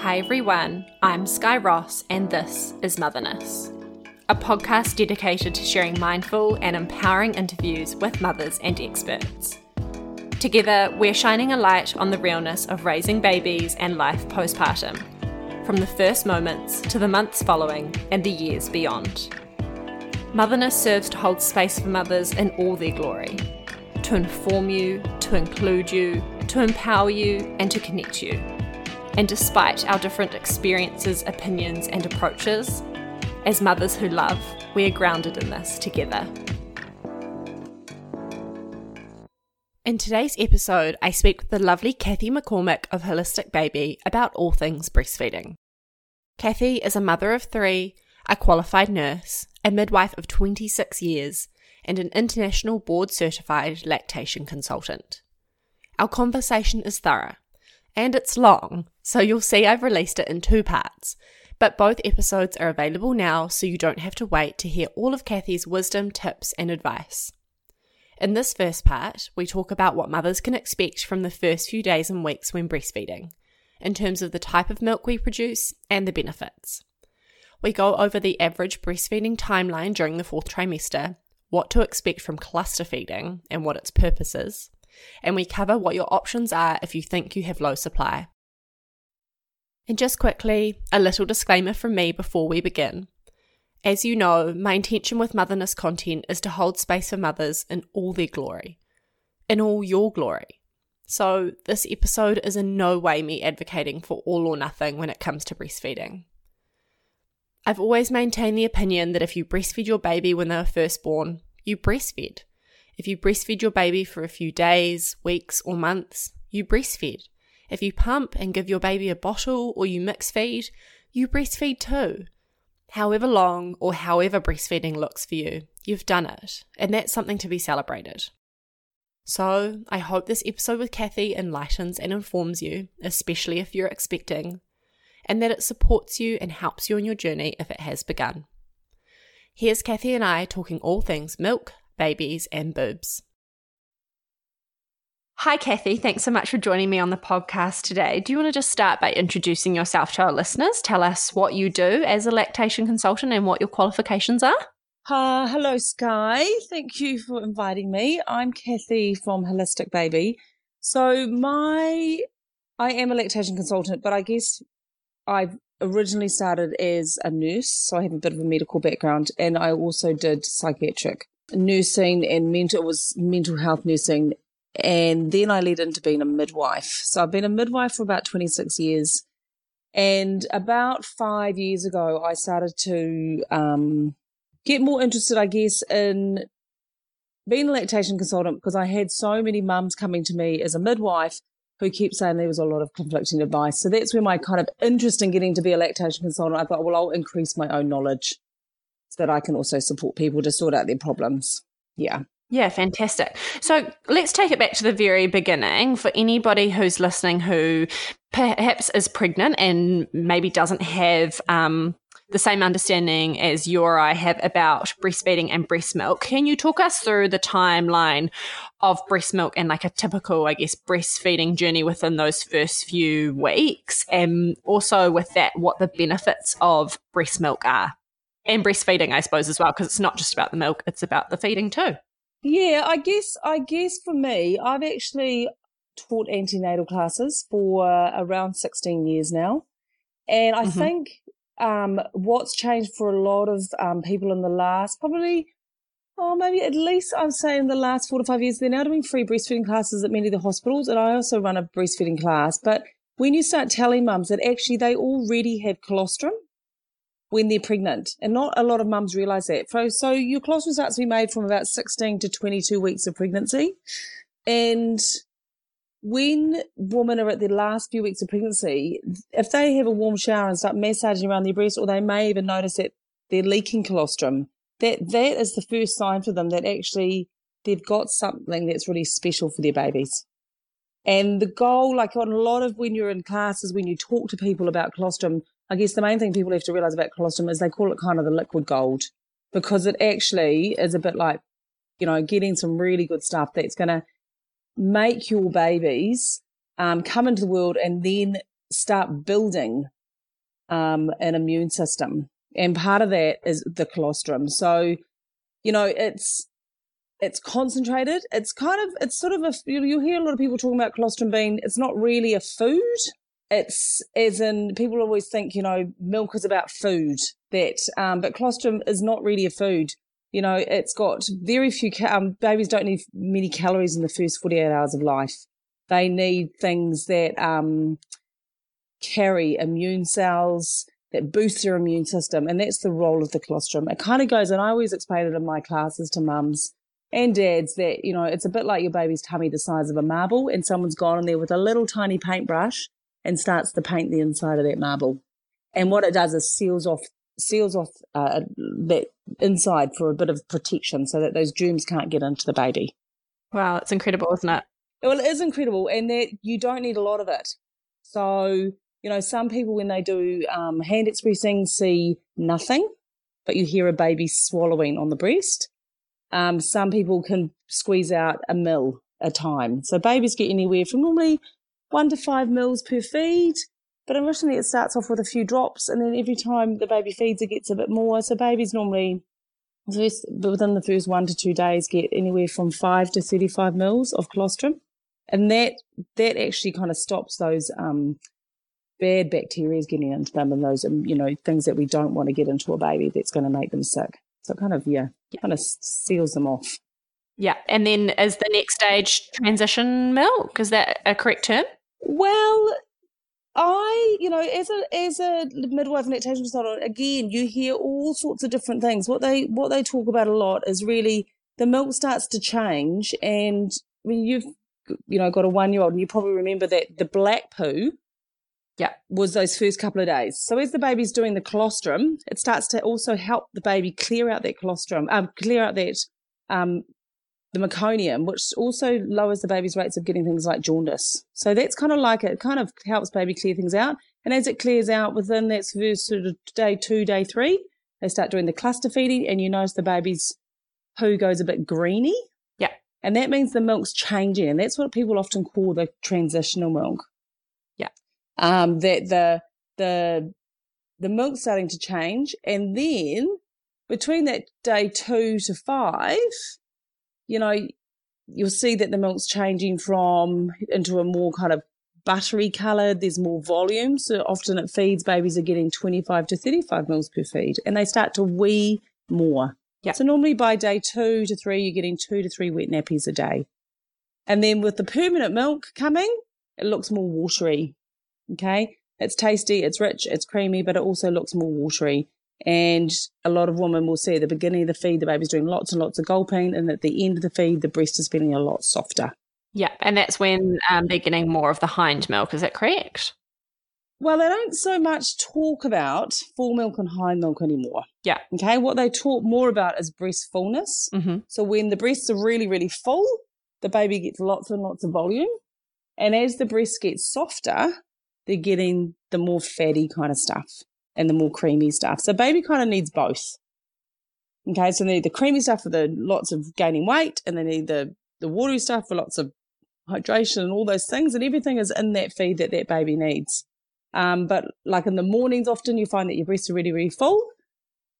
Hi everyone, I'm Sky Ross, and this is Motherness, a podcast dedicated to sharing mindful and empowering interviews with mothers and experts. Together, we're shining a light on the realness of raising babies and life postpartum, from the first moments to the months following and the years beyond. Motherness serves to hold space for mothers in all their glory, to inform you, to include you, to empower you, and to connect you. And despite our different experiences, opinions, and approaches, as mothers who love, we are grounded in this together. In today's episode, I speak with the lovely Cathy McCormick of HolisticBaby about all things breastfeeding. Cathy is a mother of three, a qualified nurse, a midwife of 26 years, and an international board certified lactation consultant. Our conversation is thorough, and it's long, so you'll see I've released it in two parts. But both episodes are available now, so you don't have to wait to hear all of Cathy's wisdom, tips, and advice. In this first part, we talk about what mothers can expect from the first few days and weeks when breastfeeding, in terms of the type of milk we produce and the benefits. We go over the average breastfeeding timeline during the fourth trimester, what to expect from cluster feeding and what its purpose is, and we cover what your options are if you think you have low supply. And just quickly, a little disclaimer from me before we begin. As you know, my intention with Motherness content is to hold space for mothers in all their glory, in all your glory. So, this episode is in no way me advocating for all or nothing when it comes to breastfeeding. I've always maintained the opinion that if you breastfeed your baby when they were first born, you breastfed. If you breastfeed your baby for a few days, weeks, or months, you breastfed. If you pump and give your baby a bottle or you mix feed, you breastfeed too. However long or however breastfeeding looks for you, you've done it, and that's something to be celebrated. So, I hope this episode with Cathy enlightens and informs you, especially if you're expecting, and that it supports you and helps you on your journey if it has begun. Here's Cathy and I talking all things milk, babies, and boobs. Hi, Cathy. Thanks so much for joining me on the podcast today. Do you want to just start by introducing yourself to our listeners? Tell us what you do as a lactation consultant and what your qualifications are. Uh, hello, Sky. Thank you for inviting me. I'm Cathy from HolisticBaby. So, my I am a lactation consultant, but I guess I've originally started as a nurse, so I have a bit of a medical background, and I also did psychiatric nursing and mental was mental health nursing and then I led into being a midwife. So I've been a midwife for about 26 years. And about five years ago, I started to um, get more interested, I guess, in being a lactation consultant because I had so many mums coming to me as a midwife who kept saying there was a lot of conflicting advice. So that's where my kind of interest in getting to be a lactation consultant, I thought, well, I'll increase my own knowledge so that I can also support people to sort out their problems. Yeah. Yeah, fantastic. So let's take it back to the very beginning for anybody who's listening who perhaps is pregnant and maybe doesn't have um, the same understanding as you or I have about breastfeeding and breast milk. Can you talk us through the timeline of breast milk and like a typical, I guess, breastfeeding journey within those first few weeks? And also with that, what the benefits of breast milk are? And breastfeeding, I suppose, as well, because it's not just about the milk, it's about the feeding too. Yeah, I guess I guess for me, I've actually taught antenatal classes for around 16 years now. And I mm-hmm. think um, what's changed for a lot of um, people in the last probably oh maybe at least I'm saying the last four to five years, they're now doing free breastfeeding classes at many of the hospitals, and I also run a breastfeeding class. But when you start telling mums that actually they already have colostrum, when they're pregnant. And not a lot of mums realize that. So, your colostrum starts to be made from about 16 to 22 weeks of pregnancy. And when women are at their last few weeks of pregnancy, if they have a warm shower and start massaging around their breast, or they may even notice that they're leaking colostrum, that that is the first sign for them that actually they've got something that's really special for their babies. And the goal, like on a lot of when you're in classes, when you talk to people about colostrum, I guess the main thing people have to realize about colostrum is they call it kind of the liquid gold because it actually is a bit like, you know, getting some really good stuff that's going to make your babies um, come into the world and then start building um, an immune system. And part of that is the colostrum. So, you know, it's it's concentrated. It's kind of it's sort of a you hear a lot of people talking about colostrum being it's not really a food. It's as in people always think you know milk is about food that, um, but colostrum is not really a food. You know, it's got very few. Um, babies don't need many calories in the first forty eight hours of life. They need things that um, carry immune cells that boost their immune system. And that's the role of the colostrum. It kind of goes, and I always explain it in my classes to mums and dads that, you know, it's a bit like your baby's tummy the size of a marble and someone's gone in there with a little tiny paintbrush and starts to paint the inside of that marble. And what it does is seals off seals off uh, that inside for a bit of protection so that those germs can't get into the baby. Wow, it's incredible, isn't it? Well, it is incredible, and that you don't need a lot of it. So, you know, some people when they do um, hand expressing see nothing, but you hear a baby swallowing on the breast. Um, some people can squeeze out a mil a time. So babies get anywhere from normally one to five mils per feed. But originally it starts off with a few drops and then every time the baby feeds it gets a bit more. So babies normally first, within the first one to two days get anywhere from five to 35 mils of colostrum. And that, that actually kind of stops those, um, bad bacteria getting into them and those, um, you know, things that we don't want to get into a baby that's going to make them sick. So kind of, yeah, yeah. kind of seals them off. Yeah. And then is the next stage transition milk? Is that a correct term? Well, I, you know, as a as a midwife and lactation consultant, again, you hear all sorts of different things. What they what they talk about a lot is really the milk starts to change, and when you've you know got a one year old, and you probably remember that the black poo yeah. was those first couple of days. So as the baby's doing the colostrum, it starts to also help the baby clear out that colostrum, um, clear out that um, the meconium, which also lowers the baby's rates of getting things like jaundice. So that's kind of like it kind of helps baby clear things out. And as it clears out within that first sort of day two, day three, they start doing the cluster feeding, and you notice the baby's poo goes a bit greeny. Yeah. And that means the milk's changing. And that's what people often call the transitional milk Yeah. um, that the the the milk's starting to change, and then between that day two to five, you know, you'll see that the milk's changing from into a more kind of buttery coloured. There's more volume, so often it feeds babies are getting 25 to 35 mils per feed, and they start to wee more. Yeah. So normally by day two to three, you're getting two to three wet nappies a day. And then with the permanent milk coming, it looks more watery. Okay. It's tasty, it's rich, it's creamy, but it also looks more watery. And a lot of women will see at the beginning of the feed, the baby's doing lots and lots of gulping. And at the end of the feed, the breast is feeling a lot softer. Yeah. And that's when um, they're getting more of the hind milk. Is that correct? Well, they don't so much talk about fore milk and hind milk anymore. Yeah. Okay. What they talk more about is breast fullness. Mm-hmm. So when the breasts are really, really full, the baby gets lots and lots of volume. And as the breast gets softer, they're getting the more fatty kind of stuff and the more creamy stuff. So baby kind of needs both. Okay, so they need the creamy stuff for the lots of gaining weight, and they need the the watery stuff for lots of hydration and all those things, and everything is in that feed that that baby needs. Um, but like in the mornings, often you find that your breasts are really, really full.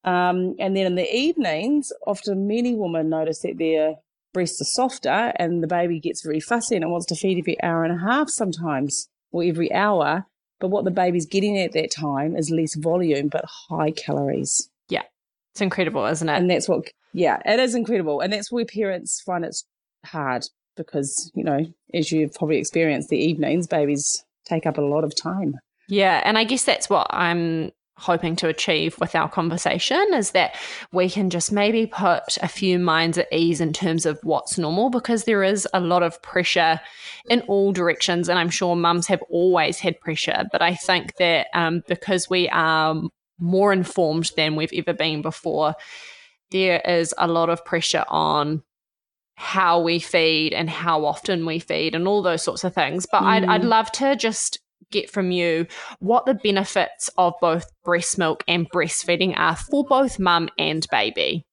Um, and then in the evenings, often many women notice that their breasts are softer and the baby gets very fussy and it wants to feed every hour and a half sometimes or every hour. But what the baby's getting at that time is less volume, but high calories. Yeah. It's incredible, isn't it? And that's what, yeah, it is incredible. And that's where parents find it's hard because, you know, as you've probably experienced, the evenings, babies take up a lot of time. Yeah. And I guess that's what I'm hoping to achieve with our conversation is that we can just maybe put a few minds at ease in terms of what's normal because there is a lot of pressure in all directions. And I'm sure mums have always had pressure. But I think that um, because we are more informed than we've ever been before, there is a lot of pressure on how we feed and how often we feed and all those sorts of things. But mm. I'd, I'd mm. love to just get from you what the benefits of both breast milk and breastfeeding are for both mum and baby.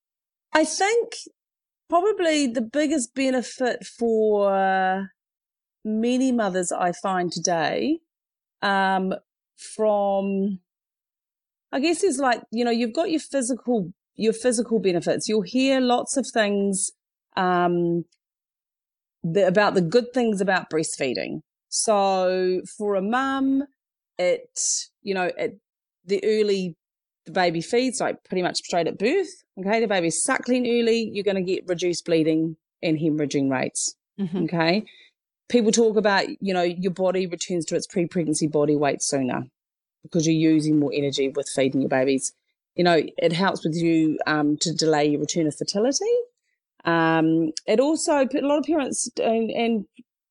I think probably the biggest benefit for many mothers I find today um, from, I guess it's like, you know, you've got your physical, your physical benefits. You'll hear lots of things, um, the, about the good things about breastfeeding. So for a mum, it, you know, it, the early the baby feeds, like pretty much straight at birth. Okay. The baby's suckling early. You're going to get reduced bleeding and hemorrhaging rates. Mm-hmm. Okay. People talk about, you know, your body returns to its pre pregnancy body weight sooner because you're using more energy with feeding your babies. You know, it helps with you um, to delay your return of fertility. Um, it also, a lot of parents and, and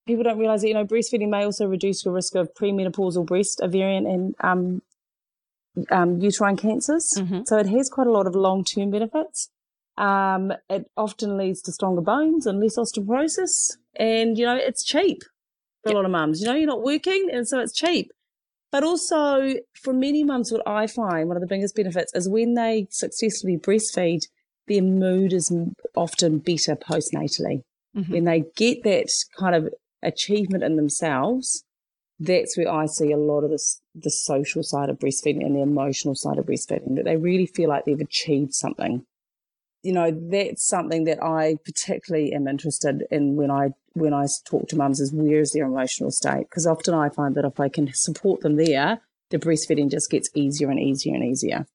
people don't realize that, you know, breastfeeding may also reduce your risk of premenopausal breast, ovarian, and um, um, uterine cancers. Mm-hmm. So it has quite a lot of long term benefits. Um, it often leads to stronger bones and less osteoporosis. And, you know, it's cheap for yep. a lot of mums. You know, you're not working, and so it's cheap. But also, for many mums, what I find one of the biggest benefits is when they successfully breastfeed, their mood is often better postnatally. Mm-hmm. When they get that kind of achievement in themselves, that's where I see a lot of this the social side of breastfeeding and the emotional side of breastfeeding, that they really feel like they've achieved something. You know, that's something that I particularly am interested in when I when I talk to mums is where is their emotional state? Because often I find that if I can support them there, the breastfeeding just gets easier and easier and easier.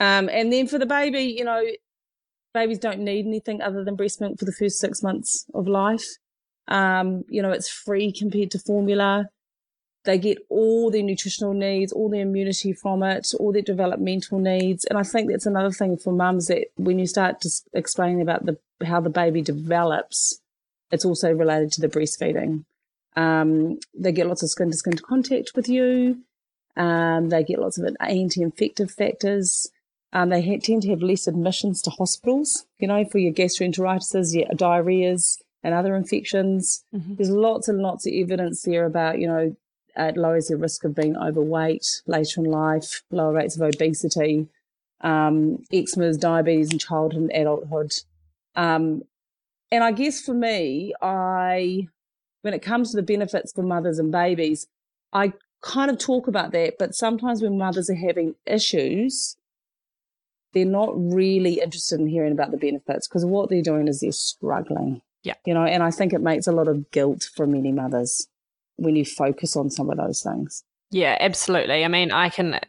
Um, and then for the baby, you know, babies don't need anything other than breast milk for the first six months of life. Um, you know, it's free compared to formula. They get all their nutritional needs, all their immunity from it, all their developmental needs. And I think that's another thing for mums that when you start to explain about the how the baby develops, it's also related to the breastfeeding. Um, they get lots of skin to skin contact with you. Um, they get lots of anti-infective factors. Um, they ha- tend to have less admissions to hospitals, you know, for your gastroenteritis, your diarrheas, and other infections. Mm-hmm. There's lots and lots of evidence there about, you know, it lowers your risk of being overweight later in life, lower rates of obesity, um, eczema, diabetes in childhood and adulthood. Um, and I guess for me, I, when it comes to the benefits for mothers and babies, I kind of talk about that, but sometimes when mothers are having issues, they're not really interested in hearing about the benefits because what they're doing is they're struggling. Yeah. You know, and I think it makes a lot of guilt for many mothers when you focus on some of those things. Yeah, absolutely. I mean, I can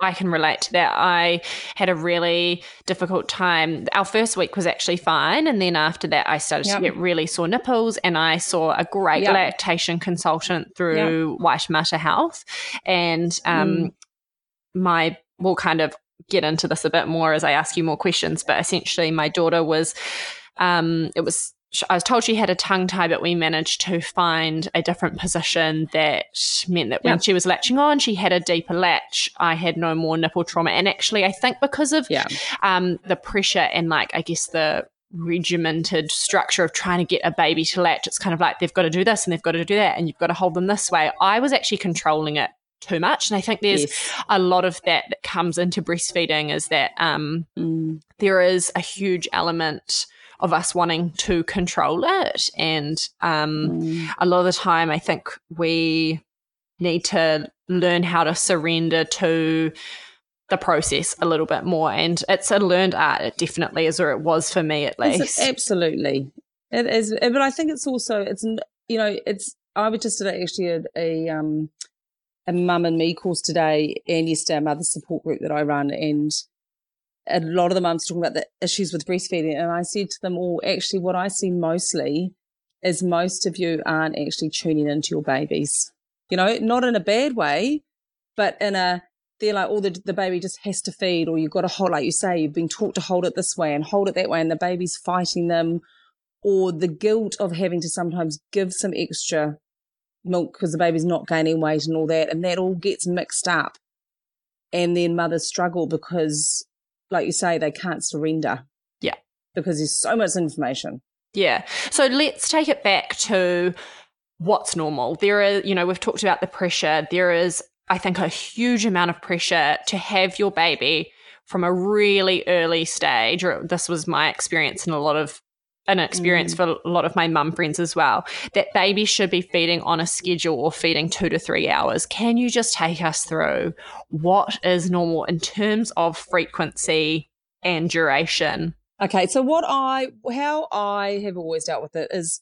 I can relate to that. I had a really difficult time. Our first week was actually fine. And then after that, I started yep. to get really sore nipples. And I saw a great yep. lactation consultant through yep. Waitemata Health. And um, mm. my, we'll kind of get into this a bit more as I ask you more questions. But essentially, my daughter was, um, it was I was told she had a tongue tie, but we managed to find a different position that meant that when yep. she was latching on, she had a deeper latch. I had no more nipple trauma. And actually, I think because of yeah. um, the pressure and, like, I guess the regimented structure of trying to get a baby to latch, it's kind of like they've got to do this and they've got to do that, and you've got to hold them this way. I was actually controlling it too much. And I think there's yes. a lot of that that comes into breastfeeding is that um, mm. there is a huge element of us wanting to control it. And um, mm. a lot of the time, I think we need to learn how to surrender to the process a little bit more. And it's a learned art, it definitely is, or it was for me at least. It's, absolutely. It is. But I think it's also, it's, you know, it's, I was just did actually a, a, um, a mum and me course today and yesterday a mother support group that I run. And a lot of the mums talking about the issues with breastfeeding. And I said to them all, actually, what I see mostly is most of you aren't actually tuning into your babies. You know, not in a bad way, but in a, they're like, oh, the, the baby just has to feed, or you've got to hold, like you say, you've been taught to hold it this way and hold it that way, and the baby's fighting them, or the guilt of having to sometimes give some extra milk because the baby's not gaining weight and all that. And that all gets mixed up. And then mothers struggle because like you say, they can't surrender. Yeah. Because there's so much information. Yeah. So let's take it back to what's normal. There are, you know, we've talked about the pressure. There is, I think, a huge amount of pressure to have your baby from a really early stage, or this was my experience in a lot of an experience mm. for a lot of my mum friends as well that babies should be feeding on a schedule or feeding two to three hours. Can you just take us through what is normal in terms of frequency and duration? Okay, so what I, how I have always dealt with it is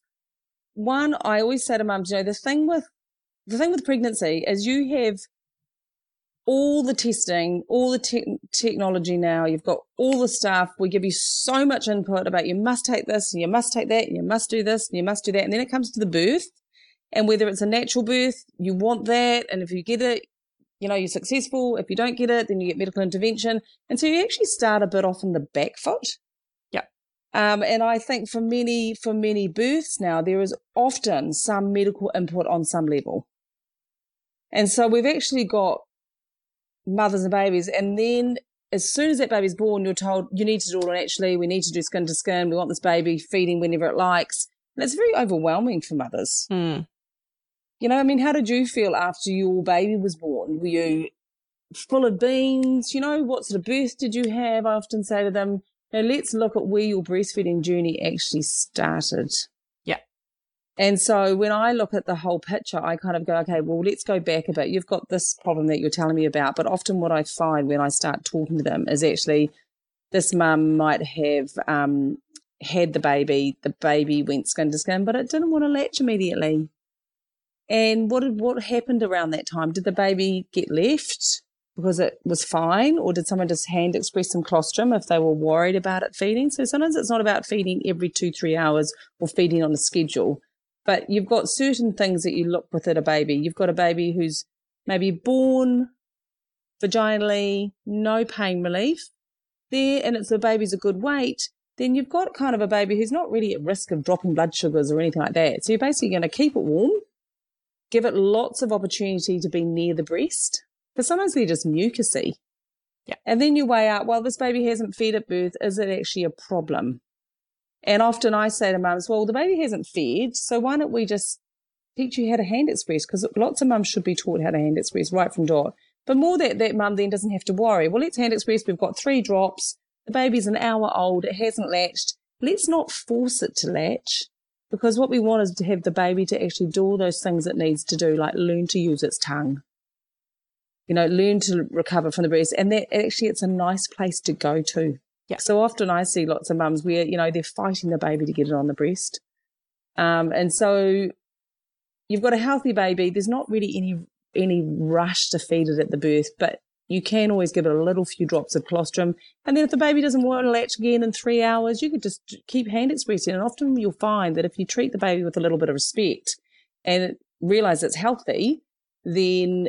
one, I always say to mums, you know, the thing with, the thing with pregnancy is you have all the testing, all the te- technology now. You've got all the stuff. We give you so much input about you must take this and you must take that and you must do this and you must do that. And then it comes to the birth and whether it's a natural birth, you want that. And if you get it, you know, you're successful. If you don't get it, then you get medical intervention. And so you actually start a bit off on the back foot. Yeah. Um, and I think for many, for many births now, there is often some medical input on some level. And so we've actually got mothers and babies. And then as soon as that baby's born, you're told you need to do it Actually, We need to do skin to skin. We want this baby feeding whenever it likes. And it's very overwhelming for mothers. Mm. You know, I mean, how did you feel after your baby was born? Were you full of beans? You know, what sort of birth did you have? I often say to them, now let's look at where your breastfeeding journey actually started. And so when I look at the whole picture, I kind of go, okay, well, let's go back a bit. You've got this problem that you're telling me about. But often what I find when I start talking to them is actually this mum might have um, had the baby, the baby went skin to skin, but it didn't want to latch immediately. And what what happened around that time? Did the baby get left because it was fine, or did someone just hand express some colostrum if they were worried about it feeding? So sometimes it's not about feeding every two, three hours or feeding on a schedule but you've got certain things that you look with at a baby. You've got a baby who's maybe born vaginally, no pain relief there, and it's the baby's a good weight, then you've got kind of a baby who's not really at risk of dropping blood sugars or anything like that. So you're basically going to keep it warm, give it lots of opportunity to be near the breast, because sometimes they're just mucousy. Yeah. And then you weigh out, well, this baby hasn't fed at birth. Is it actually a problem? And often I say to mums, well, the baby hasn't fed, so why don't we just teach you how to hand express? Because lots of mums should be taught how to hand express right from dot. But more that that mum then doesn't have to worry. Well, let's hand express. We've got three drops. The baby's an hour old. It hasn't latched. Let's not force it to latch because what we want is to have the baby to actually do all those things it needs to do, like learn to use its tongue, you know, learn to recover from the breast. And that actually, it's a nice place to go to. Yeah. So often I see lots of mums where, you know, they're fighting the baby to get it on the breast. Um, and so you've got a healthy baby. There's not really any, any rush to feed it at the birth, but you can always give it a little few drops of colostrum. And then if the baby doesn't want to latch again in three hours, you could just keep hand expressing. And often you'll find that if you treat the baby with a little bit of respect and realize it's healthy, then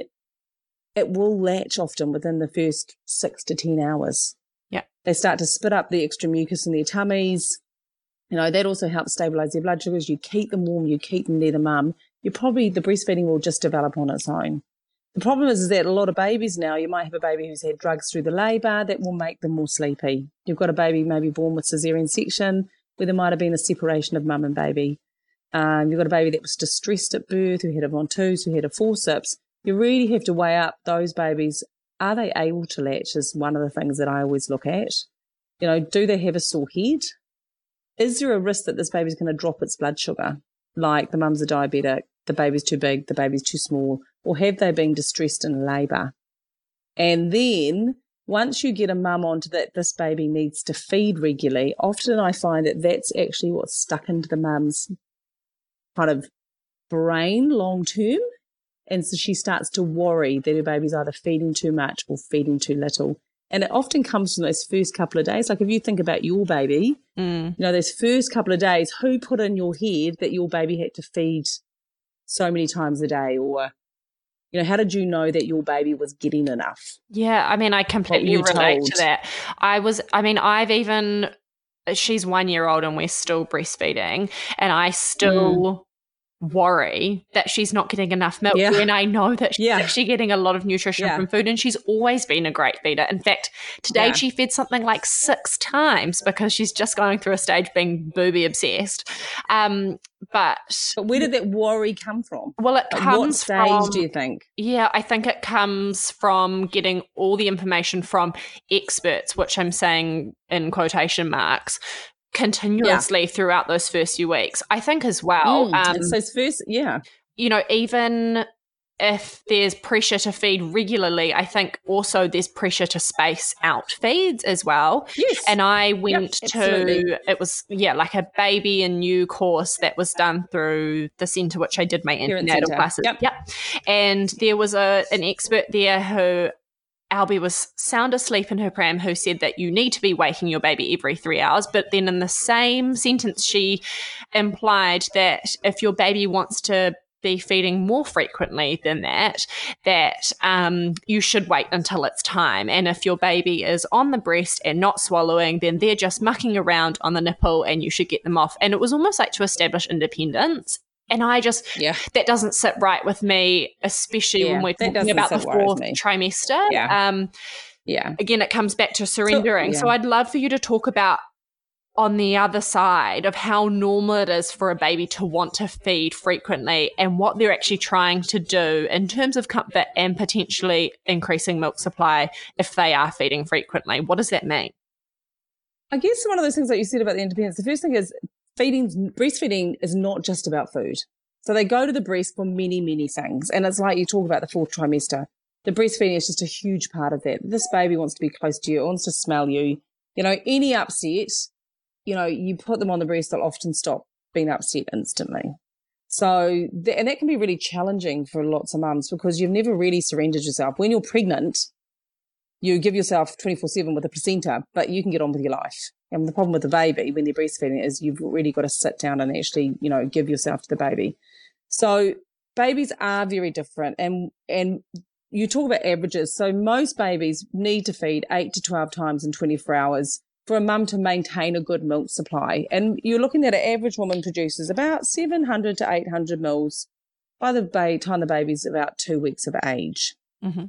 it will latch often within the first six to 10 hours. They start to spit up the extra mucus in their tummies. You know, that also helps stabilize their blood sugars. You keep them warm, you keep them near the mum. You probably, the breastfeeding will just develop on its own. The problem is, is that a lot of babies now, you might have a baby who's had drugs through the labour that will make them more sleepy. You've got a baby maybe born with caesarean section where there might have been a separation of mum and baby. Um, you've got a baby that was distressed at birth, who had a ventouse, who had a forceps. You really have to weigh up those babies are they able to latch is one of the things that I always look at. You know, do they have a sore head? Is there a risk that this baby's going to drop its blood sugar? Like the mum's a diabetic, the baby's too big, the baby's too small, or have they been distressed in labour? And then once you get a mum onto that this baby needs to feed regularly, often I find that that's actually what's stuck into the mum's kind of brain long term. And so she starts to worry that her baby's either feeding too much or feeding too little. And it often comes from those first couple of days. Like if you think about your baby, mm. you know, those first couple of days, who put in your head that your baby had to feed so many times a day? Or, you know, how did you know that your baby was getting enough? Yeah, I mean, I completely relate told? to that. I was, I mean, I've even, she's one year old and we're still breastfeeding, and I still. Mm worry that she's not getting enough milk yeah. when I know that she's yeah. actually getting a lot of nutrition yeah. from food and she's always been a great feeder. In fact, today she fed something like six times because she's just going through a stage being booby obsessed. Um, but, but where did that worry come from? Well, it comes what stage from, do you think? Yeah, I think it comes from getting all the information from experts, which I'm saying in quotation marks, continuously yeah. throughout those first few weeks. I think as well. Mm, um, so first, yeah, you know, even if there's pressure to feed regularly, I think also there's pressure to space out feeds as well. Yes. And I went yep, to, it was, yeah, like a baby and new course that was done through the centre, which I did my antenatal classes. Yep. yep. And there was a an expert there who Albie was sound asleep in her pram who said that you need to be waking your baby every three hours. But then in the same sentence, she implied that if your baby wants to be feeding more frequently than that, that um, you should wait until it's time. And if your baby is on the breast and not swallowing, then they're just mucking around on the nipple and you should get them off. And it was almost like to establish independence. And I just, yeah. that doesn't sit right with me, especially yeah, when we're talking about the fourth trimester. Yeah. Um, yeah. Again, it comes back to surrendering. So, yeah. so I'd love for you to talk about on the other side of how normal it is for a baby to want to feed frequently and what they're actually trying to do in terms of comfort and potentially increasing milk supply if they are feeding frequently. What does that mean? I guess one of those things that you said about the independence, the first thing is feeding, breastfeeding is not just about food. So they go to the breast for many, many things. And it's like you talk about the fourth trimester. The breastfeeding is just a huge part of that. This baby wants to be close to you, wants to smell you. You know, any upset you know, you put them on the breast, they'll often stop being upset instantly. So, and that can be really challenging for lots of mums because you've never really surrendered yourself. When you're pregnant, you give yourself 24 7 with a placenta, but you can get on with your life. And the problem with the baby when they're breastfeeding is you've really got to sit down and actually, you know, give yourself to the baby. So babies are very different. And, and you talk about averages. So most babies need to feed eight to 12 times in 24 hours for a mum to maintain a good milk supply. And you're looking at an average woman produces about 700 to 800 mils by the time the baby's about two weeks of age. Mm-hmm.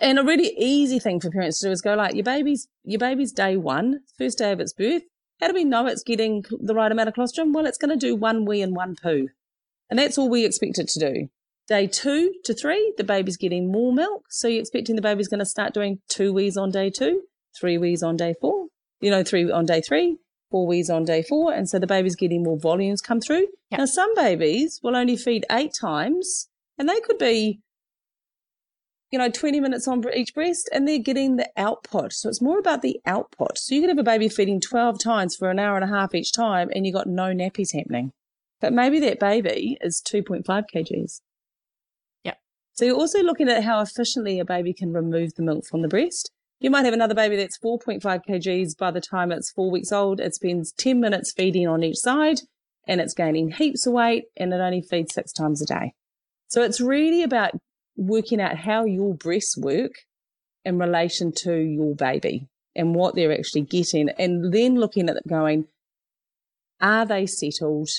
And a really easy thing for parents to do is go like, your baby's, your baby's day one, first day of its birth. How do we know it's getting the right amount of colostrum? Well, it's going to do one wee and one poo. And that's all we expect it to do. Day two to three, the baby's getting more milk. So you're expecting the baby's going to start doing two wees on day two, three wees on day four, you know, three on day three, four wees on day four. And so the baby's getting more volumes come through. Yep. Now, some babies will only feed eight times and they could be, you know, 20 minutes on each breast and they're getting the output. So it's more about the output. So you could have a baby feeding 12 times for an hour and a half each time and you got no nappies happening. But maybe that baby is 2.5 kgs. Yeah. So you're also looking at how efficiently a baby can remove the milk from the breast. You might have another baby that's 4.5 kgs by the time it's four weeks old. It spends 10 minutes feeding on each side and it's gaining heaps of weight and it only feeds six times a day. So it's really about working out how your breasts work in relation to your baby and what they're actually getting and then looking at it going, are they settled?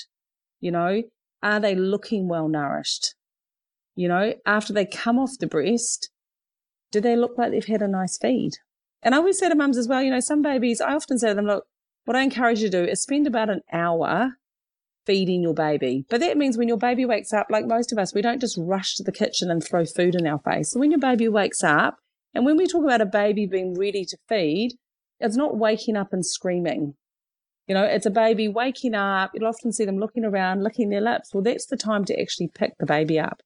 You know, are they looking well nourished? You know, after they come off the breast, do they look like they've had a nice feed? And I always say to mums as well, you know, some babies, I often say to them, look, what I encourage you to do is spend about an hour feeding your baby. But that means when your baby wakes up, like most of us, we don't just rush to the kitchen and throw food in our face. So when your baby wakes up, and when we talk about a baby being ready to feed, it's not waking up and screaming. You know, it's a baby waking up. You'll often see them looking around, licking their lips. Well, that's the time to actually pick the baby up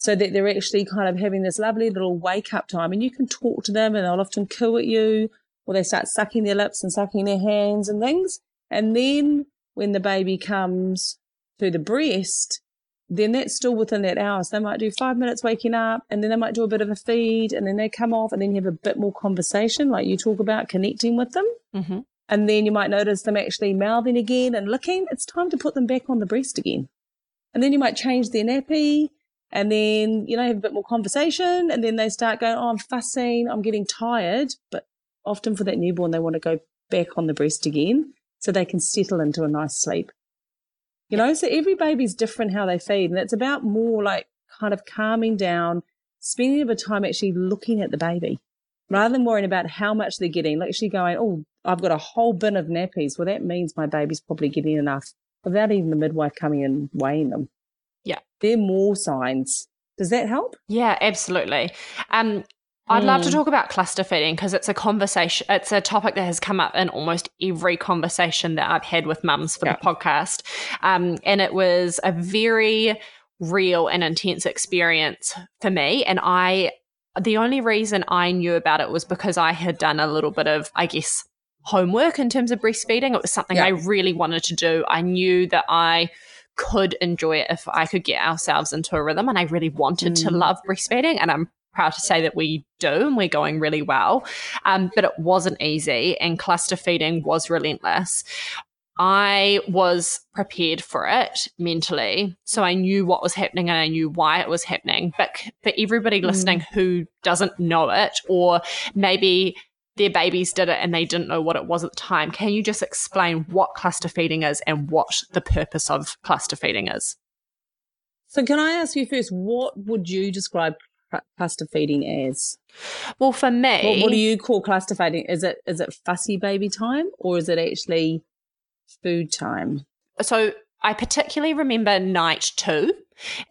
so that they're actually kind of having this lovely little wake up time and you can talk to them and they'll often coo at you or they start sucking their lips and sucking their hands and things. And then when the baby comes to the breast, then that's still within that hour. So they might do five minutes waking up and then they might do a bit of a feed and then they come off and then you have a bit more conversation, like you talk about connecting with them. Mm-hmm. And then you might notice them actually mouthing again and licking. It's time to put them back on the breast again. And then you might change their nappy and then, you know, have a bit more conversation and then they start going, Oh, I'm fussing. I'm getting tired. But often for that newborn, they want to go back on the breast again so they can settle into a nice sleep. You know, so every baby's different how they feed. And it's about more like kind of calming down, spending a bit of time actually looking at the baby rather than worrying about how much they're getting, like actually going, Oh, I've got a whole bin of nappies. Well, that means my baby's probably getting enough without even the midwife coming and weighing them. Yeah. They're more signs. Does that help? Yeah, absolutely. Um, I'd love to mm. talk about cluster feeding because it's a conversation, it's a topic that has come up in almost every conversation that I've had with mums for yeah. the podcast. Um, and it was a very real and intense experience for me. And I, the only reason I knew about it was because I had done a little bit of, I guess, homework in terms of breastfeeding. It was something yeah. I really wanted to do. I knew that I could enjoy it if I could get ourselves into a rhythm. And I really wanted mm. to love breastfeeding. And I'm proud to say that we do and we're going really well. Um, but it wasn't easy and cluster feeding was relentless. I was prepared for it mentally. So I knew what was happening and I knew why it was happening. But for everybody mm. listening who doesn't know it, or maybe their babies did it and they didn't know what it was at the time, can you just explain what cluster feeding is and what the purpose of cluster feeding is? So, can I ask you first, what would you describe cluster feeding as? Well, for me, what, what, do you call cluster feeding? Is it is it fussy baby time or is it actually food time? So I particularly remember night two,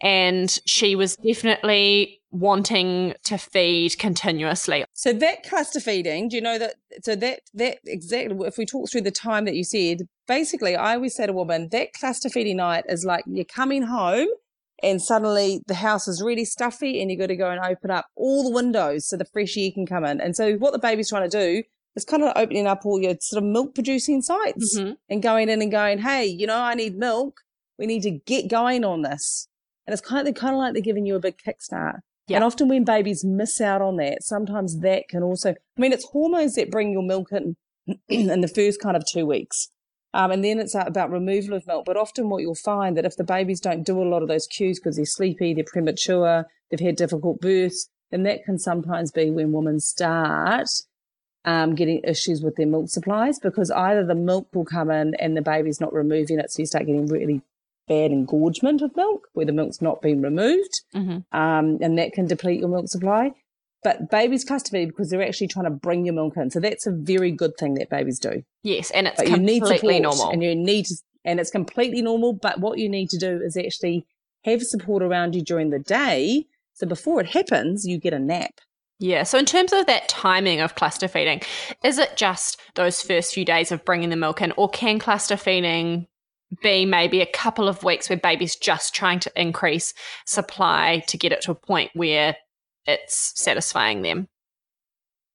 and she was definitely wanting to feed continuously. So that cluster feeding, do you know that? So that that exactly. If we talk through the time that you said, basically, I always say to a woman that cluster feeding night is like you're coming home and suddenly the house is really stuffy and you've got to go and open up all the windows so the fresh air can come in. And so what the baby's trying to do is kind of opening up all your sort of milk producing sites mm-hmm. and going in and going, hey, you know, I need milk. We need to get going on this. And it's kind of, kind of like they're giving you a big kickstart. Yep. And often when babies miss out on that, sometimes that can also, I mean, it's hormones that bring your milk in in the first kind of two weeks. Um, and then it's about removal of milk. But often what you'll find that if the babies don't do a lot of those cues because they're sleepy, they're premature, they've had difficult births, then that can sometimes be when women start um, getting issues with their milk supplies because either the milk will come in and the baby's not removing it, so you start getting really bad engorgement of milk where the milk's not been removed, mm-hmm. um, and that can deplete your milk supply. But babies cluster feed because they're actually trying to bring your milk in. So that's a very good thing that babies do. Yes, and it's but completely normal. And you need to, and it's completely normal. But what you need to do is actually have support around you during the day. So before it happens, you get a nap. Yeah. So, in terms of that timing of cluster feeding, is it just those first few days of bringing the milk in, or can cluster feeding be maybe a couple of weeks where baby's just trying to increase supply to get it to a point where it's satisfying them.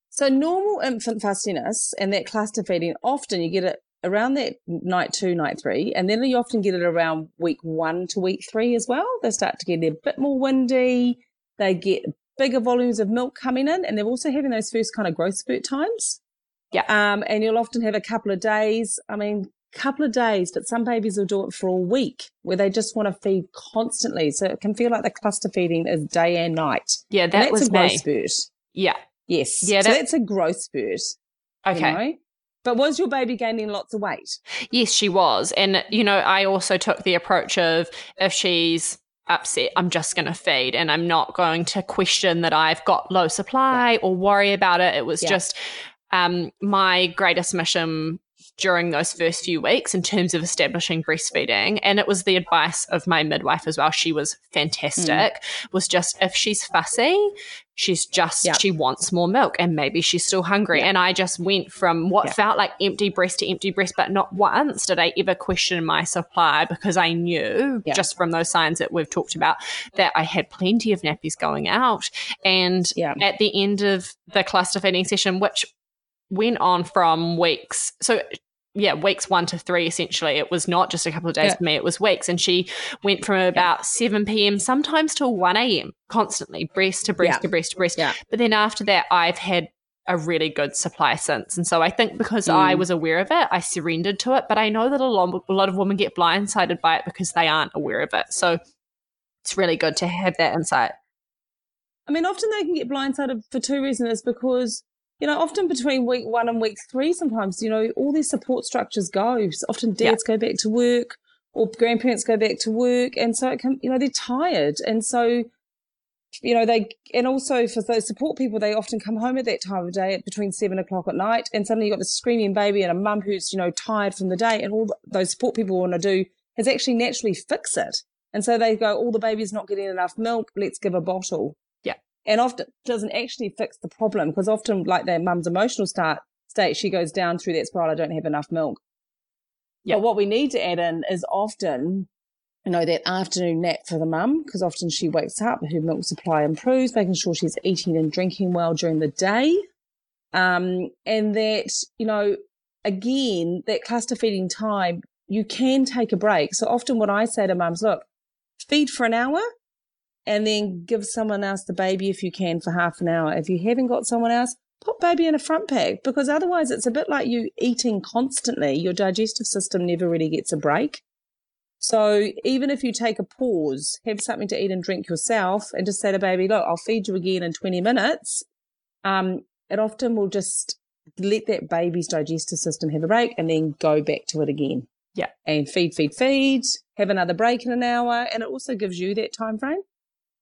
So normal infant fussiness and that cluster feeding, often you get it around that night two, night three, and then you often get it around week one to week three as well. They start to get a bit more windy. They get bigger volumes of milk coming in, and they're also having those first kind of growth spurt times. Yeah. Um, and you'll often have a couple of days. I mean, couple of days, but some babies will do it for a week where they just want to feed constantly. So it can feel like the cluster feeding is day and night. Yeah, that was a growth me. spurt. Yeah. Yes. Yeah, so that's a growth spurt. Okay. You know? But was your baby gaining lots of weight? Yes, she was. And, you know, I also took the approach of if she's upset, I'm just going to feed and I'm not going to question that I've got low supply yeah. or worry about it. It was yeah. just um, my greatest mission during those first few weeks in terms of establishing breastfeeding and it was the advice of my midwife as well she was fantastic mm. was just if she's fussy she's just yep. she wants more milk and maybe she's still hungry yep. and i just went from what yep. felt like empty breast to empty breast but not once did i ever question my supply because i knew just from those signs that we've talked about that i had plenty of nappies going out and at the end of the cluster feeding session which went on from weeks. So yeah, weeks one to three, essentially. It was not just a couple of days yeah. for me, it was weeks. And she went from about yeah. 7 p.m. sometimes till 1 a.m. constantly, breast to breast yeah. to breast to breast. But then after that, I've had a really good supply since. And so I think because mm. I was aware of it, I surrendered to it. But I know that a lot, a lot of women get blindsided by it because they aren't aware of it. So it's really good to have that insight. I mean, often they can get blindsided for two reasons. because you know, often between week one and week three, sometimes, you know, all these support structures go. Often dads go back to work or grandparents go back to work. And so it can, you know, they're tired. And so, you know, they, and also for those support people, they often come home at that time of day at between seven o'clock at night. And suddenly you've got this screaming baby and a mum who's, you know, tired from the day. And all those support people want to do is actually naturally fix it. And so they go, all oh, the baby's not getting enough milk. Let's give a bottle. Yeah. and often doesn't actually fix the problem because often like that mum's emotional start state, she goes down through that spiral. I don't have enough milk. Yep. But what we need to add in is often, you know, that afternoon nap for the mum because often she wakes up, her milk supply improves, making sure she's eating and drinking well during the day. Um, and that, you know, again, that cluster feeding time, you can take a break. So often what I say to mums, look, feed for an hour and then give someone else the baby if you can for half an hour. If you haven't got someone else, put baby in a front pack because otherwise it's a bit like you eating constantly. Your digestive system never really gets a break. So even if you take a pause, have something to eat and drink yourself and just say to baby, look, I'll feed you again in 20 minutes. Um, it often will just let that baby's digestive system have a break and then go back to it again. Yeah. And feed, feed, feed, have another break in an hour. And it also gives you that time frame.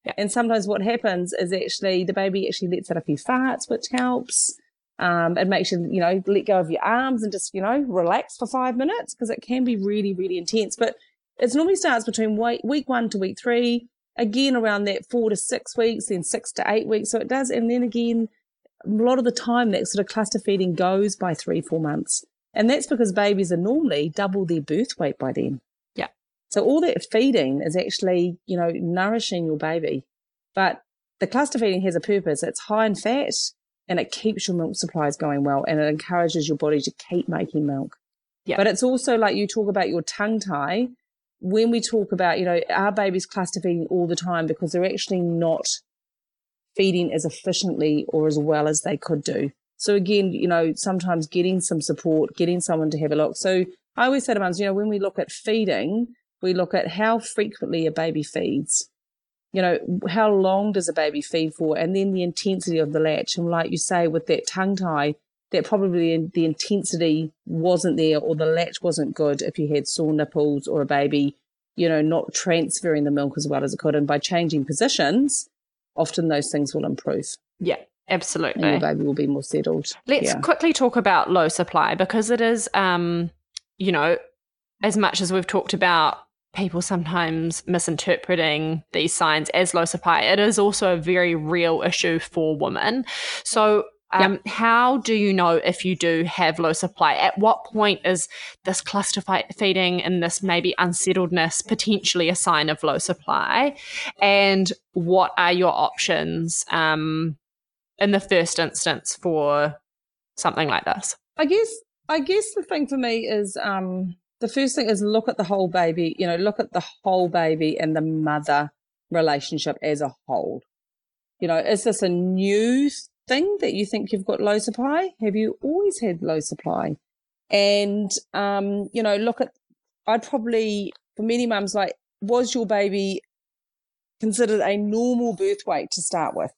Yeah. And sometimes what happens is actually the baby actually lets out a few farts, which helps. Um, it makes you, you know, let go of your arms and just, you know, relax for five minutes because it can be really, really intense. But it normally starts between week, week one to week three, again around that four to six weeks, then six to eight weeks. So it does. And then again, a lot of the time that sort of cluster feeding goes by three, four months. And that's because babies are normally double their birth weight by then. So all that feeding is actually, you know, nourishing your baby. But the cluster feeding has a purpose. It's high in fat and it keeps your milk supplies going well and it encourages your body to keep making milk. Yeah. But it's also like you talk about your tongue tie. When we talk about, you know, our babies cluster feeding all the time because they're actually not feeding as efficiently or as well as they could do. So again, you know, sometimes getting some support, getting someone to have a look. So I always say to moms, you know, when we look at feeding, we look at how frequently a baby feeds. You know, how long does a baby feed for? And then the intensity of the latch. And like you say, with that tongue tie, that probably the intensity wasn't there or the latch wasn't good if you had sore nipples or a baby, you know, not transferring the milk as well as it could. And by changing positions, often those things will improve. Yeah. Absolutely. And your baby will be more settled. Let's yeah. quickly talk about low supply because it is, um, you know, as much as we've talked about people sometimes misinterpreting these signs as low supply, it is also a very real issue for women. So, um, yep. How do you know if you do have low supply? At what point is this cluster feeding and this maybe unsettledness potentially a sign of low supply? And what are your options um, in the first instance for something like this? I guess I guess the thing for me is um, the first thing is look at the whole baby, you know, look at the whole baby and the mother relationship as a whole. You know, is this a new thing that you think you've got low supply? Have you always had low supply? And um, you know, look at I'd probably for many mums like, was your baby considered a normal birth weight to start with?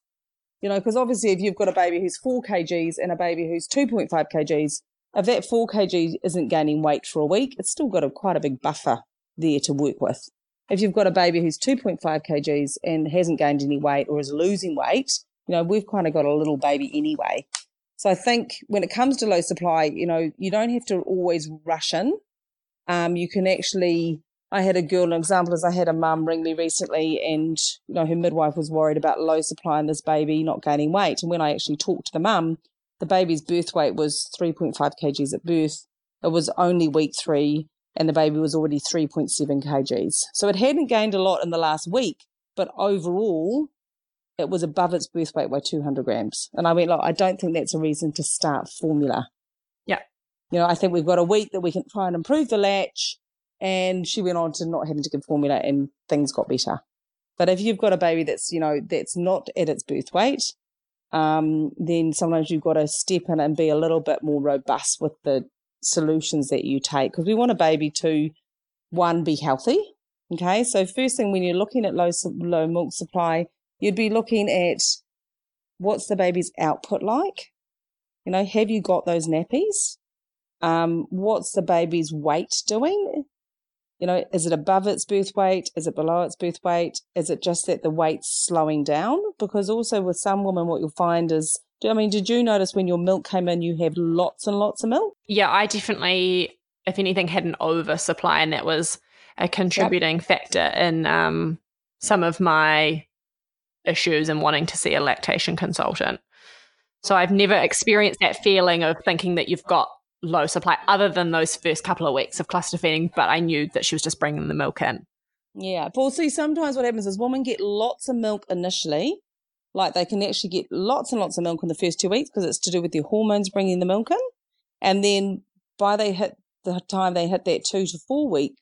You know, because obviously if you've got a baby who's four kgs and a baby who's 2.5 kgs, if that four kg isn't gaining weight for a week, it's still got a quite a big buffer there to work with. If you've got a baby who's 2.5 kgs and hasn't gained any weight or is losing weight, you know, we've kind of got a little baby anyway. So I think when it comes to low supply, you know, you don't have to always rush in. Um, you can actually I had a girl, an example is I had a mum ring me recently and, you know, her midwife was worried about low supply and this baby not gaining weight. And when I actually talked to the mum, the baby's birth weight was 3.5 kgs at birth. It was only week three and the baby was already 3.7 kgs. So it hadn't gained a lot in the last week, but overall it was above its birth weight by 200 grams. And I went, like, I don't think that's a reason to start formula. Yeah. You know, I think we've got a week that we can try and improve the latch and she went on to not having to give formula and things got better. But if you've got a baby that's, you know, that's not at its birth weight, um, then sometimes you've got to step in and be a little bit more robust with the solutions that you take because we want a baby to, one, be healthy. Okay. So first thing when you're looking at low, low milk supply, you'd be looking at what's the baby's output like? You know, have you got those nappies? Um, what's the baby's weight doing? You know, is it above its birth weight? Is it below its birth weight? Is it just that the weight's slowing down? Because also with some women, what you'll find is, I mean, did you notice when your milk came in, you have lots and lots of milk? Yeah, I definitely, if anything, had an oversupply, and that was a contributing yep. factor in um, some of my issues and wanting to see a lactation consultant. So I've never experienced that feeling of thinking that you've got low supply other than those first couple of weeks of cluster feeding, but I knew that she was just bringing the milk in. Yeah. But see, sometimes what happens is women get lots of milk initially. Like they can actually get lots and lots of milk in the first two weeks because it's to do with their hormones bringing the milk in. And then by they hit the time they hit that two to four week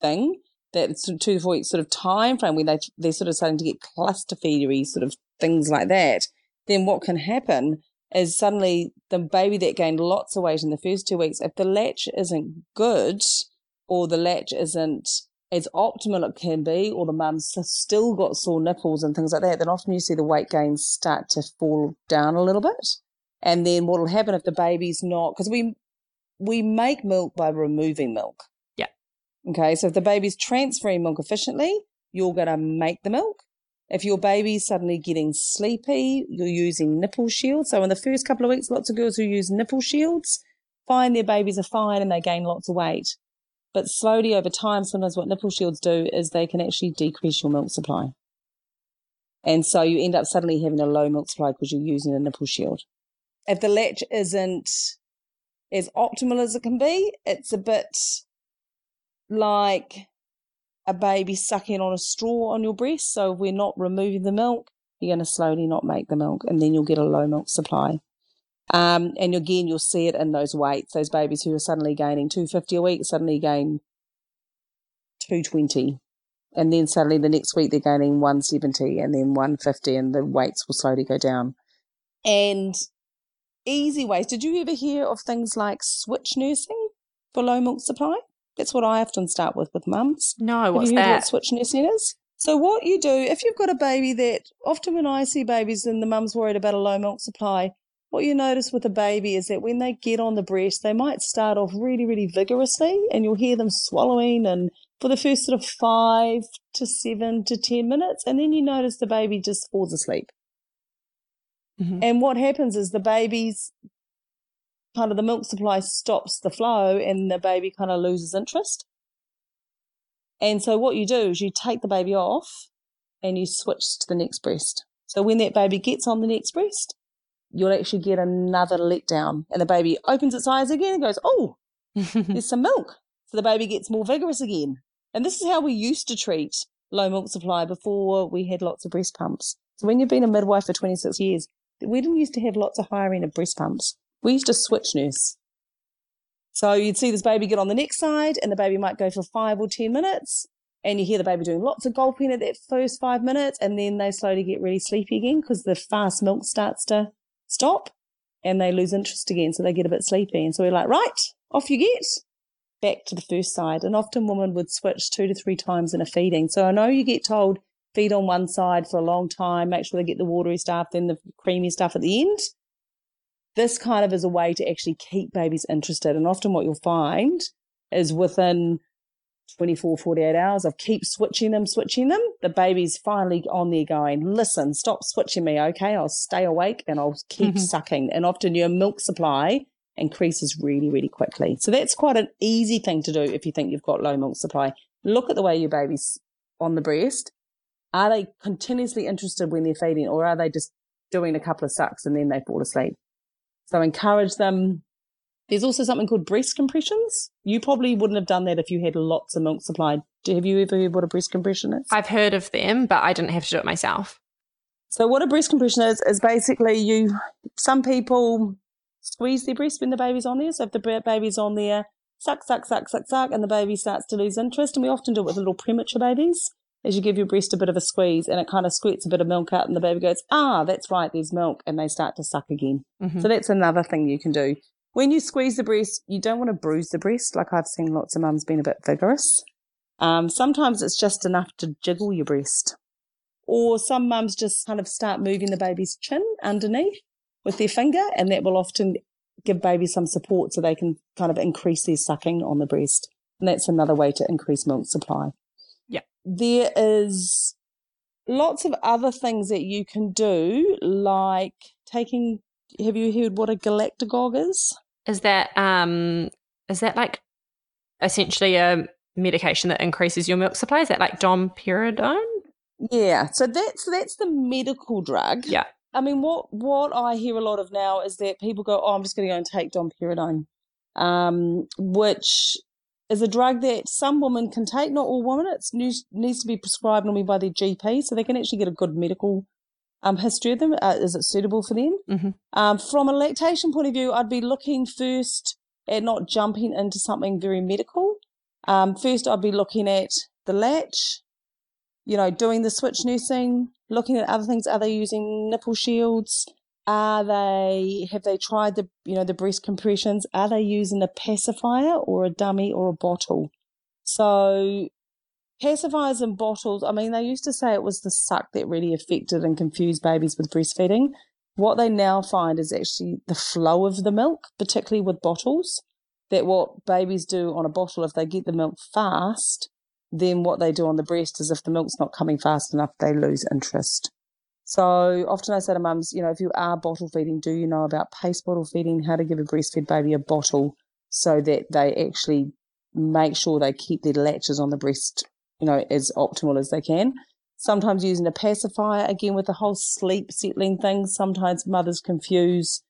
thing, that two to four week sort of time frame when they, they're sort of starting to get cluster feedery sort of things like that, then what can happen is suddenly the baby that gained lots of weight in the first two weeks, if the latch isn't good or the latch isn't as optimal it can be, or the mum's still got sore nipples and things like that, then often you see the weight gains start to fall down a little bit. And then what will happen if the baby's not, because we, we make milk by removing milk. Yeah. Okay. So if the baby's transferring milk efficiently, you're going to make the milk. If your baby's suddenly getting sleepy, you're using nipple shields. So in the first couple of weeks, lots of girls who use nipple shields find their babies are fine and they gain lots of weight. But slowly over time, sometimes what nipple shields do is they can actually decrease your milk supply. And so you end up suddenly having a low milk supply because you're using a nipple shield. If the latch isn't as optimal as it can be, it's a bit like a baby sucking on a straw on your breast. So if we're not removing the milk, you're going to slowly not make the milk and then you'll get a low milk supply. Um, and again, you'll see it in those weights. Those babies who are suddenly gaining 250 a week suddenly gain 220. And then suddenly the next week they're gaining 170 and then 150 and the weights will slowly go down. And easy ways. Did you ever hear of things like switch nursing for low milk supply? That's what I often start with with mums. No, what's that? What switch nursing is? So what you do, if you've got a baby that often when I see babies and the mum's worried about a low milk supply, what you notice with a baby is that when they get on the breast, they might start off really, really vigorously and you'll hear them swallowing and for the first sort of five to seven to 10 minutes. And then you notice the baby just falls asleep. Mm-hmm. And what happens is the baby's kind of the milk supply stops the flow and the baby kind of loses interest. And so what you do is you take the baby off and you switch to the next breast. So when that baby gets on the next breast, you'll actually get another letdown. And the baby opens its eyes again and goes, Oh, there's some milk. So the baby gets more vigorous again. And this is how we used to treat low milk supply before we had lots of breast pumps. So when you've been a midwife for 26 years, we didn't used to have lots of hiring of breast pumps. We used to switch nurse. So you'd see this baby get on the next side and the baby might go for five or 10 minutes and you hear the baby doing lots of gulping at that first five minutes and then they slowly get really sleepy again because the fast milk starts to stop and they lose interest again. So they get a bit sleepy. And so we're like, right, off you get back to the first side. And often women would switch two to three times in a feeding. So I know you get told feed on one side for a long time, make sure they get the watery stuff, then the creamy stuff at the end. This kind of is a way to actually keep babies interested. And often what you'll find is within 24, 48 hours of keep switching them, switching them, the baby's finally on there going, listen, stop switching me. Okay. I'll stay awake and I'll keep mm-hmm. sucking. And often your milk supply increases really, really quickly. So that's quite an easy thing to do if you think you've got low milk supply. Look at the way your baby's on the breast. Are they continuously interested when they're feeding or are they just doing a couple of sucks and then they fall asleep? So encourage them there's also something called breast compressions. You probably wouldn't have done that if you had lots of milk supplied. Have you ever heard what a breast compression is? I've heard of them, but I didn't have to do it myself. So what a breast compression is is basically you. Some people squeeze their breast when the baby's on there. So if the baby's on there, suck, suck, suck, suck, suck, and the baby starts to lose interest. And we often do it with little premature babies. As you give your breast a bit of a squeeze and it kind of squirts a bit of milk out and the baby goes, ah, that's right, there's milk. And they start to suck again. Mm-hmm. So that's another thing you can do. When you squeeze the breast, you don't want to bruise the breast. Like I've seen lots of mums being a bit vigorous. Um, sometimes it's just enough to jiggle your breast. Or some mums just kind of start moving the baby's chin underneath with their finger, and that will often give babies some support so they can kind of increase their sucking on the breast. And that's another way to increase milk supply. There is lots of other things that you can do, like taking have you heard what a galactagogue is? Is that um is that like essentially a medication that increases your milk supply? Is that like domperidone? Yeah, so that's that's the medical drug. Yeah. I mean, what what I hear a lot of now is that people go, "Oh, I'm just going to go and take domperidone," um, which is a drug that some women can take, not all women. It needs, needs to be prescribed normally by their GP, so they can actually get a good medical um, history of them. Uh, is it suitable for them? Mm-hmm. Um, from a lactation point of view, I'd be looking first at not jumping into something very medical. Um, first, I'd be looking at the latch, you know, doing the switch nursing, looking at other things. Are they using nipple shields? Are they have they tried the you know the breast compressions? Are they using a pacifier or a dummy or a bottle? So pacifiers and bottles. I mean, they used to say it was the suck that really affected and confused babies with breastfeeding. What they now find is actually the flow of the milk, particularly with bottles. That what babies do on a bottle, if they get the milk fast, then what they do on the breast is if the milk's not coming fast enough, they lose interest. So often I say to mums, you know, if you are bottle feeding, do you know about pace bottle feeding, how to give a breastfed baby a bottle so that they actually make sure they keep their latches on the breast, you know, as optimal as they can. Sometimes using a pacifier, again with the whole sleep settling thing, sometimes mothers confuse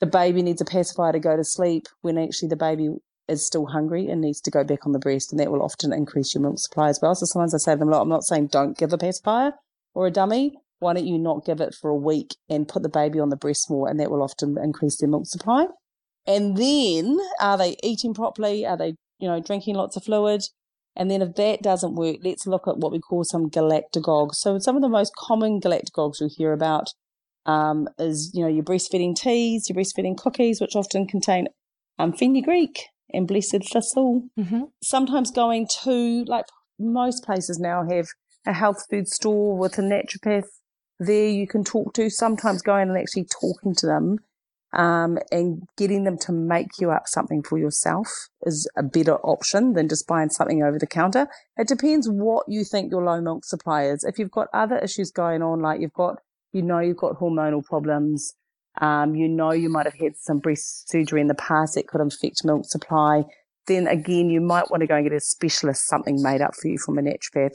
the baby needs a pacifier to go to sleep when actually the baby is still hungry and needs to go back on the breast, and that will often increase your milk supply as well. So sometimes I say to them, look, I'm not saying don't give a pacifier or a dummy, why don't you not give it for a week and put the baby on the breast more, and that will often increase their milk supply. And then, are they eating properly? Are they, you know, drinking lots of fluid? And then if that doesn't work, let's look at what we call some galactagogues. So some of the most common galactagogues we hear about um, is, you know, your breastfeeding teas, your breastfeeding cookies, which often contain um, fenugreek and blessed thistle. Mm-hmm. Sometimes going to, like most places now have a health food store with a naturopath there you can talk to. Sometimes going and actually talking to them um, and getting them to make you up something for yourself is a better option than just buying something over the counter. It depends what you think your low milk supply is. If you've got other issues going on, like you've got, you know, you've got hormonal problems, um, you know, you might have had some breast surgery in the past that could affect milk supply, then again, you might want to go and get a specialist something made up for you from a naturopath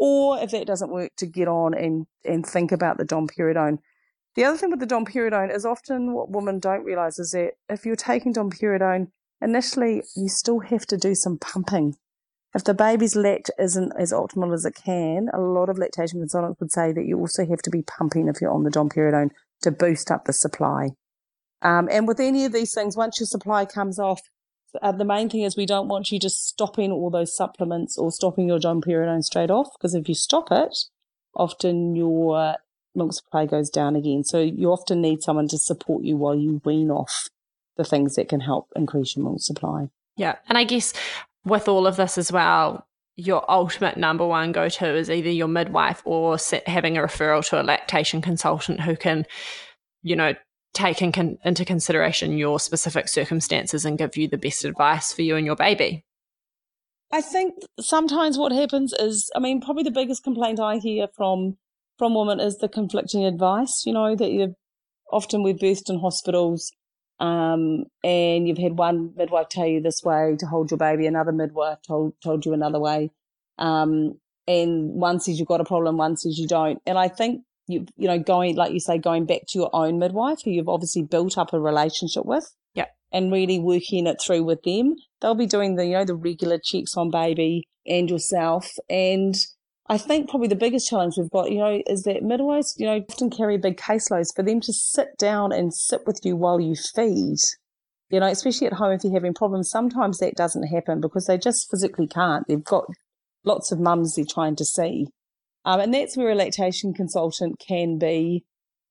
or if that doesn't work, to get on and, and think about the domperidone. The other thing with the domperidone is often what women don't realize is that if you're taking domperidone, initially you still have to do some pumping. If the baby's lact isn't as optimal as it can, a lot of lactation consultants would say that you also have to be pumping if you're on the domperidone to boost up the supply. Um, and with any of these things, once your supply comes off, uh, the main thing is we don't want you just stopping all those supplements or stopping your domperidone straight off because if you stop it, often your milk supply goes down again. So you often need someone to support you while you wean off the things that can help increase your milk supply. Yeah. And I guess with all of this as well, your ultimate number one go to is either your midwife or having a referral to a lactation consultant who can, you know, take in con- into consideration your specific circumstances and give you the best advice for you and your baby. I think sometimes what happens is, I mean, probably the biggest complaint I hear from from women is the conflicting advice. You know that you often we're birthed in hospitals, um, and you've had one midwife tell you this way to hold your baby, another midwife told told you another way, um, and one says you've got a problem, one says you don't. And I think you you know going like you say going back to your own midwife who you've obviously built up a relationship with yeah and really working it through with them they'll be doing the you know the regular checks on baby and yourself and I think probably the biggest challenge we've got, you know, is that midwives, you know, often carry big caseloads for them to sit down and sit with you while you feed. You know, especially at home if you're having problems, sometimes that doesn't happen because they just physically can't. They've got lots of mums they're trying to see. Um, and that's where a lactation consultant can be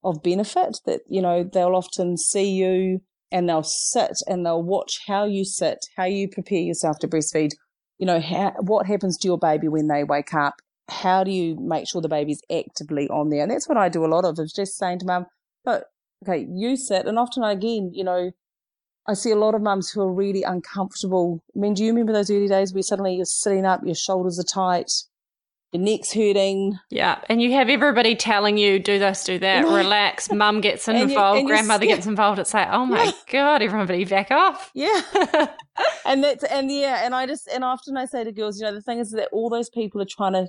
of benefit that, you know, they'll often see you and they'll sit and they'll watch how you sit, how you prepare yourself to breastfeed, you know, how, what happens to your baby when they wake up? How do you make sure the baby's actively on there? And that's what I do a lot of is just saying to mum, oh, okay, you sit. And often again, you know, I see a lot of mums who are really uncomfortable. I mean, do you remember those early days where suddenly you're sitting up, your shoulders are tight, your neck's hurting. Yeah. And you have everybody telling you, do this, do that, relax. Mum gets involved, you, grandmother gets involved. It's like, oh my yeah. God, everybody back off. Yeah. and that's, and yeah, and I just, and often I say to girls, you know, the thing is that all those people are trying to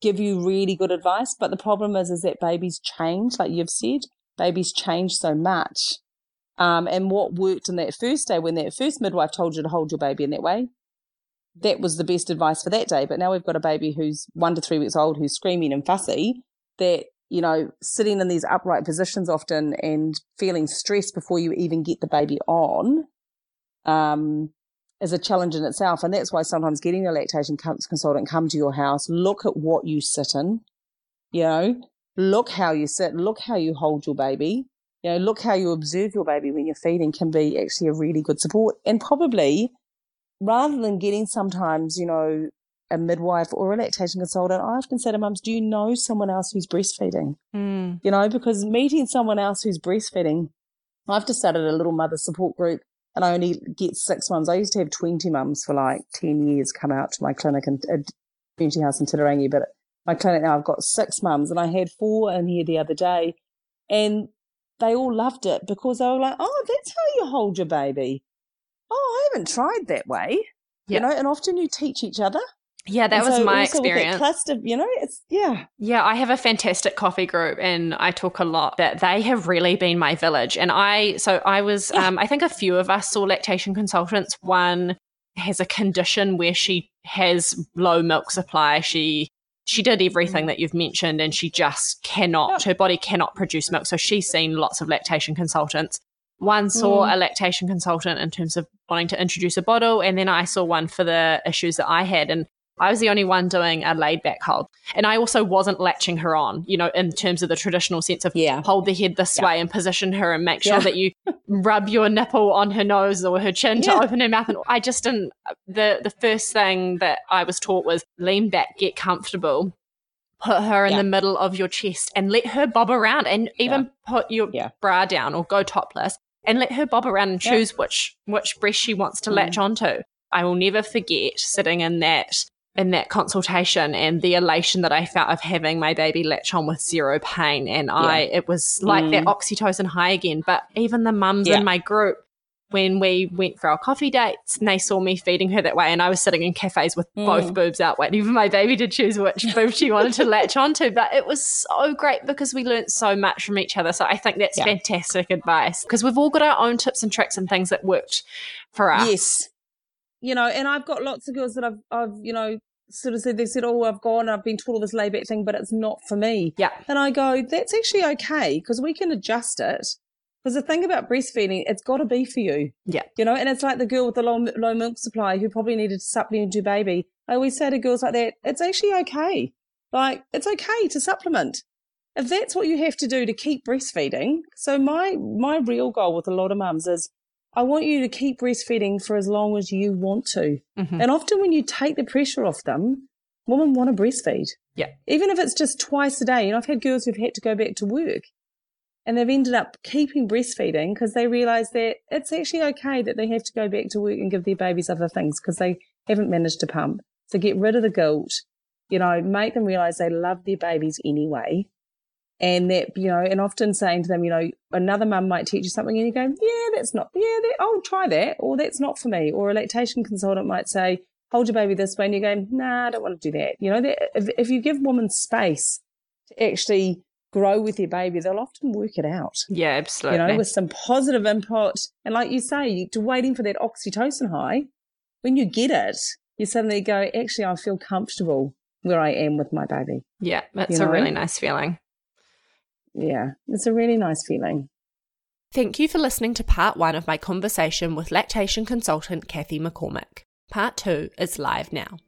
give you really good advice. But the problem is, is that babies change, like you've said, babies change so much. Um, and what worked in that first day when that first midwife told you to hold your baby in that way, that was the best advice for that day. But now we've got a baby who's one to three weeks old who's screaming and fussy that, you know, sitting in these upright positions often and feeling stressed before you even get the baby on um, is a challenge in itself. And that's why sometimes getting a lactation consultant come to your house, look at what you sit in, you know, look how you sit, look how you hold your baby, you know, look how you observe your baby when you're feeding can be actually a really good support. And probably rather than getting sometimes, you know, a midwife or a lactation consultant, I often say to mums, do you know someone else who's breastfeeding? Mm. You know, because meeting someone else who's breastfeeding, I've just started a little mother support group and I only get six mums. I used to have 20 mums for like 10 years come out to my clinic and uh, community house in Titirangi, but my clinic now I've got six mums and I had four in here the other day and they all loved it because they were like, oh, that's how you hold your baby. Oh, I haven't tried that way. You know, and often you teach each other. Yeah, that And was so my also with that experience. cluster, you know, it's yeah. Yeah, I have a fantastic coffee group and I talk a lot that they have really been my village. And I, so I was, Yeah. um, I think a few of us saw lactation consultants. One has a condition where she has low milk supply. She, she did everything that you've mentioned and she just cannot, her body cannot produce milk. So she's seen lots of lactation consultants. One saw mm. a lactation consultant in terms of wanting to introduce a bottle, and then I saw one for the issues that I had. And I was the only one doing a laid back hold. And I also wasn't latching her on, you know, in terms of the traditional sense of Yeah. hold the head this Yeah. way and position her and make sure Yeah. that you rub your nipple on her nose or her chin to open her mouth. And I just didn't, the, the first thing that I was taught was lean back, get comfortable. Put her in the middle of your chest and let her bob around and even put your bra down or go topless and let her bob around and Yeah. choose which which breast she wants to Mm. latch onto. I will never forget sitting in that in that consultation and the elation that I felt of having my baby latch on with zero pain. And I it was like that Mm. oxytocin high again. But even the mums Yeah. in my group when we went for our coffee dates and they saw me feeding her that way and I was sitting in cafes with both Mm. boobs out waiting for my baby to choose which boob she wanted to latch onto. But it was so great because we learnt so much from each other. So I think that's Yeah. fantastic advice because we've all got our own tips and tricks and things that worked for us. Yes. You know, and I've got lots of girls that I've, I've, you know, sort of said, they said, oh, I've gone, I've been taught all this layback thing, but it's not for me. Yeah. And I go, that's actually okay because we can adjust it. Because the thing about breastfeeding, it's got to be for you. Yeah. You know, and it's like the girl with the low, low milk supply who probably needed to supplement her baby. I always say to girls like that, it's actually okay. Like, it's okay to supplement. If that's what you have to do to keep breastfeeding. So my, my real goal with a lot of mums is I want you to keep breastfeeding for as long as you want to. Mhm. And often when you take the pressure off them, women want to breastfeed. Yeah. Even if it's just twice a day. You know, I've had girls who've had to go back to work and they've ended up keeping breastfeeding because they realize that it's actually okay that they have to go back to work and give their babies other things because they haven't managed to pump. So get rid of the guilt, you know, make them realize they love their babies anyway. And that, you know, and often saying to them, you know, another mum might teach you something and you go, yeah, that's not, yeah, that, I'll try that, or that's not for me. Or a lactation consultant might say, hold your baby this way. And you go, nah, I don't want to do that. You know, that if, if you give women space to actually grow with their baby, they'll often work it out, Yeah, absolutely. you know, with some positive input. And like you say, to waiting for that oxytocin high, when you get it, you suddenly go, actually, I feel comfortable where I am with my baby. yeah, that's you a really nice feeling. Yeah, it's a really nice feeling. Thank you for listening to part one of my conversation with lactation consultant Cathy McCormick. Part two is live now.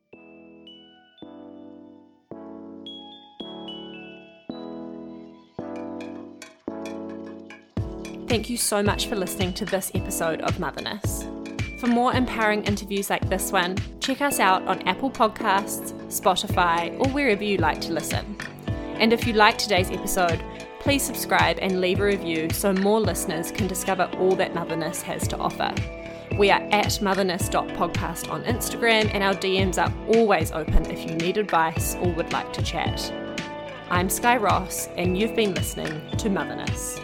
Thank you so much for listening to this episode of Motherness. For more empowering interviews like this one, check us out on Apple Podcasts, Spotify, or wherever you like to listen. And if you like today's episode, please subscribe and leave a review so more listeners can discover all that Motherness has to offer. We are at motherness.podcast on Instagram, and our DMs are always open if you need advice or would like to chat. I'm Sky Ross, and you've been listening to Motherness.